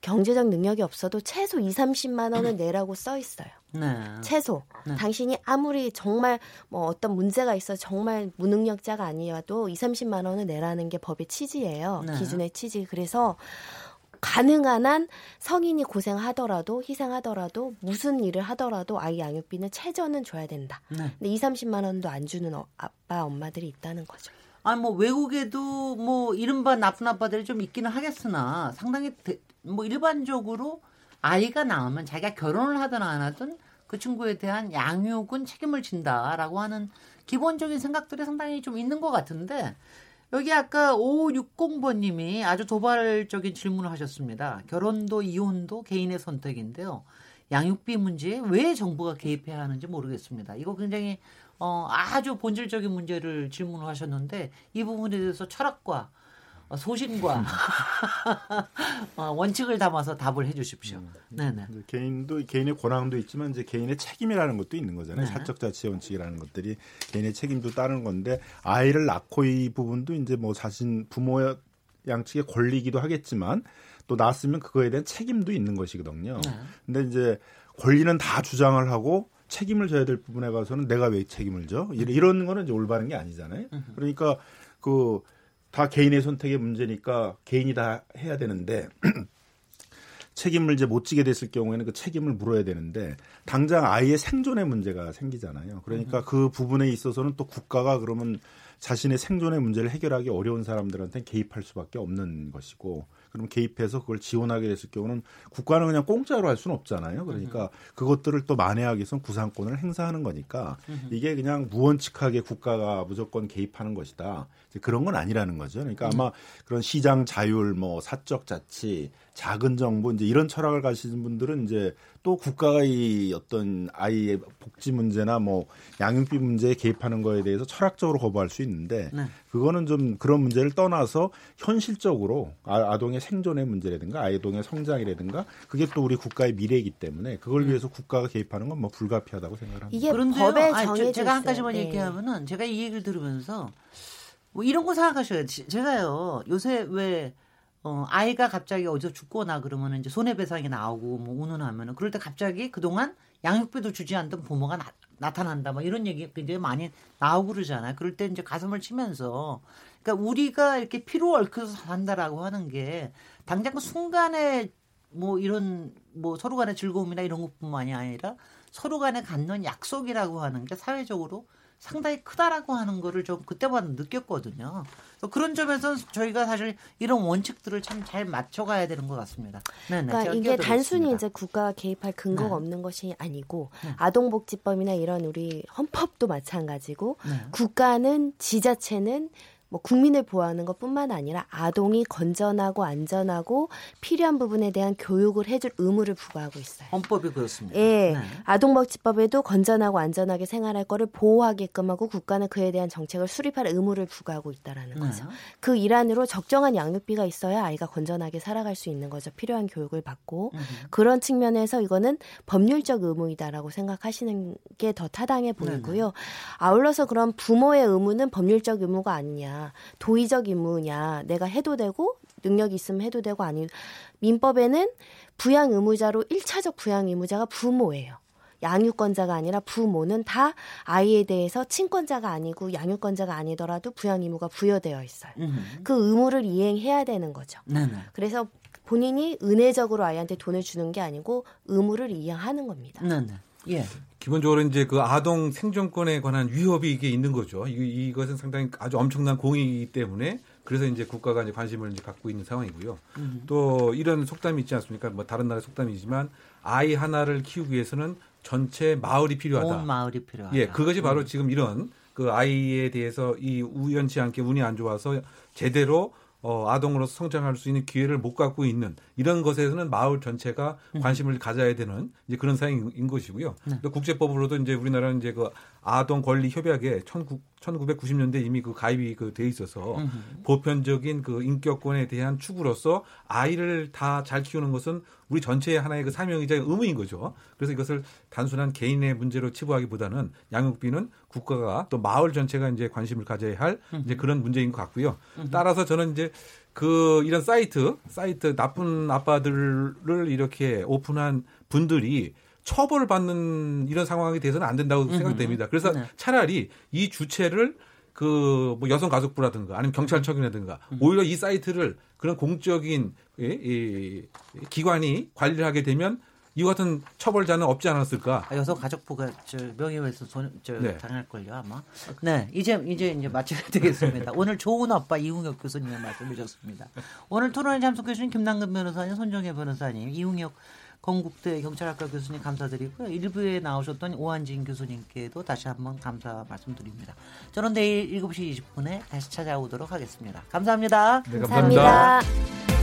네. 경제적 능력이 없어도 최소 2, 30만 원을 내라고 써 있어요. 네. 최소. 네. 당신이 아무리 정말 뭐 어떤 문제가 있어 정말 무능력자가 아니어도 2, 30만 원을 내라는 게 법의 취지예요. 네. 기준의 취지. 그래서 가능한 한 성인이 고생하더라도 희생하더라도 무슨 일을 하더라도 아이 양육비는 최저는 줘야 된다. 네. 근데 2, 30만 원도 안 주는 어, 아빠 엄마들이 있다는 거죠. 아니 뭐 외국에도 뭐 이른바 나쁜 아빠들이 좀 있기는 하겠으나 상당히 대, 뭐 일반적으로 아이가 나오면 자기가 결혼을 하든 안 하든 그 친구에 대한 양육은 책임을 진다라고 하는 기본적인 생각들이 상당히 좀 있는 것 같은데 여기 아까 5560번님이 아주 도발적인 질문을 하셨습니다. 결혼도 이혼도 개인의 선택인데요. 양육비 문제에 왜 정부가 개입해야 하는지 모르겠습니다. 이거 굉장히 어, 아주 본질적인 문제를 질문을 하셨는데 이 부분에 대해서 철학과 어, 소신과 어, 원칙을 담아서 답을 해주십시오. 음, 네네. 개인도 개인의 권한도 있지만 이제 개인의 책임이라는 것도 있는 거잖아요. 네. 사적 자치 원칙이라는 것들이 개인의 책임도 따르는 건데 아이를 낳고 이 부분도 이제 뭐 자신 부모 양측의 권리이기도 하겠지만 또 낳았으면 그거에 대한 책임도 있는 것이거든요. 네. 근데 이제 권리는 다 주장을 하고 책임을 져야 될 부분에 가서는 내가 왜 책임을 져? 이런 거는 이제 올바른 게 아니잖아요. 그러니까 그 다 개인의 선택의 문제니까 개인이 다 해야 되는데 책임을 이제 못 지게 됐을 경우에는 그 책임을 물어야 되는데 당장 아이의 생존의 문제가 생기잖아요. 그러니까 그 부분에 있어서는 또 국가가 그러면 자신의 생존의 문제를 해결하기 어려운 사람들한테 개입할 수밖에 없는 것이고 그럼 개입해서 그걸 지원하게 됐을 경우는 국가는 그냥 공짜로 할 수는 없잖아요. 그러니까 그것들을 또 만회하기 위해서 구상권을 행사하는 거니까 이게 그냥 무원칙하게 국가가 무조건 개입하는 것이다. 그런 건 아니라는 거죠. 그러니까 아마 그런 시장 자율, 뭐 사적 자치, 작은 정부 이제 이런 철학을 가시는 분들은 이제 또 국가가 이 어떤 아이의 복지 문제나 뭐 양육비 문제에 개입하는 거에 대해서 철학적으로 거부할 수 있는데 네. 그거는 좀 그런 문제를 떠나서 현실적으로 아, 동의 생존의 문제라든가 아이동의 성장이라든가 그게 또 우리 국가의 미래이기 때문에 그걸 네. 위해서 국가가 개입하는 건 뭐 불가피하다고 생각합니다. 이게 그런데 법에 정해져 제가 한 가지만 네. 얘기하면은 제가 이 얘기를 들으면서 뭐 이런 거 생각하셔요. 제가요 요새 왜 어, 아이가 갑자기 어디서 죽거나 그러면 이제 손해배상이 나오고 뭐 운운하면은 그럴 때 갑자기 그동안 양육비도 주지 않던 부모가 나, 타난다뭐 이런 얘기 굉장히 많이 나오고 그러잖아요. 그럴 때 이제 가슴을 치면서 그러니까 우리가 이렇게 피로 얽혀서 산다라고 하는 게 당장 그 순간에 뭐 이런 뭐 서로 간의 즐거움이나 이런 것뿐만이 아니라 서로 간에 갖는 약속이라고 하는 게 사회적으로 상당히 크다라고 하는 거를 좀 그때마다 느꼈거든요. 그런 점에서 저희가 사실 이런 원칙들을 참 잘 맞춰가야 되는 것 같습니다. 네네, 그러니까 이게 단순히 이제 국가가 개입할 근거가 네. 없는 것이 아니고 네. 아동복지법이나 이런 우리 헌법도 마찬가지고 네. 국가는 지자체는 뭐 국민을 보호하는 것뿐만 아니라 아동이 건전하고 안전하고 필요한 부분에 대한 교육을 해줄 의무를 부과하고 있어요. 헌법이 그렇습니다. 예, 네. 아동복지법에도 건전하고 안전하게 생활할 거를 보호하게끔 하고 국가는 그에 대한 정책을 수립할 의무를 부과하고 있다라는 네. 거죠. 그 일환으로 적정한 양육비가 있어야 아이가 건전하게 살아갈 수 있는 거죠. 필요한 교육을 받고 음. 그런 측면에서 이거는 법률적 의무이다라고 생각하시는 게 더 타당해 보이고요. 네. 아울러서 그런 부모의 의무는 법률적 의무가 아니냐. 도의적 임무냐, 내가 해도 되고 능력이 있으면 해도 되고 아니 민법에는 부양 의무자로 1차적 부양 의무자가 부모예요. 양육권자가 아니라 부모는 다 아이에 대해서 친권자가 아니고 양육권자가 아니더라도 부양 의무가 부여되어 있어요. 음흠. 그 의무를 이행해야 되는 거죠. 네네. 그래서 본인이 은혜적으로 아이한테 돈을 주는 게 아니고 의무를 이행하는 겁니다. 네네. 예. 기본적으로 이제 그 아동 생존권에 관한 위협이 이게 있는 거죠. 이, 이것은 상당히 아주 엄청난 공이기 때문에 그래서 이제 국가가 이제 관심을 이제 갖고 있는 상황이고요. 음. 또 이런 속담이 있지 않습니까? 뭐 다른 나라 속담이지만 아이 하나를 키우기 위해서는 전체 마을이 필요하다. 온 마을이 필요하다. 예, 그것이 바로 음. 지금 이런 그 아이에 대해서 이 우연치 않게 운이 안 좋아서 제대로 어, 아동으로서 성장할 수 있는 기회를 못 갖고 있는 이런 것에서는 마을 전체가 음. 관심을 가져야 되는 이제 그런 사항인 것이고요. 네. 국제법으로도 이제 우리나라는 이제 그 아동 권리 협약에 19, 1990년대 이미 그 가입이 그 돼 있어서 음흠. 보편적인 그 인격권에 대한 추구로서 아이를 다 잘 키우는 것은 우리 전체의 하나의 그 사명이자 의무인 거죠. 그래서 이것을 단순한 개인의 문제로 치부하기보다는 양육비는 국가가 또 마을 전체가 이제 관심을 가져야 할 이제 그런 문제인 것 같고요. 따라서 저는 이제 그 이런 사이트 사이트 나쁜 아빠들을 이렇게 오픈한 분들이 처벌받는 이런 상황이 돼서는 안 된다고 생각됩니다. 그래서 네. 차라리 이 주체를 그 뭐 여성 가족부라든가 아니면 경찰청이라든가 음. 오히려 이 사이트를 그런 공적인 이, 이, 기관이 관리를 하게 되면 이와 같은 처벌자는 없지 않았을까? 아, 여성 가족부가 저 명예훼손 손, 저 네. 당할 걸요 아마. 네, 이제 이제 이제 마쳐야 되겠습니다. 오늘 좋은 아빠 이웅혁 교수님의 말씀 주셨습니다. 오늘 토론에 참석해 주신 김남근 변호사님, 손정혜 변호사님, 이웅혁 건국대 경찰학과 교수님 감사드리고요. 일부에 나오셨던 오한진 교수님께도 다시 한번 감사 말씀드립니다. 저는 내일 7시 20분에 다시 찾아오도록 하겠습니다. 감사합니다. 네, 감사합니다. 감사합니다.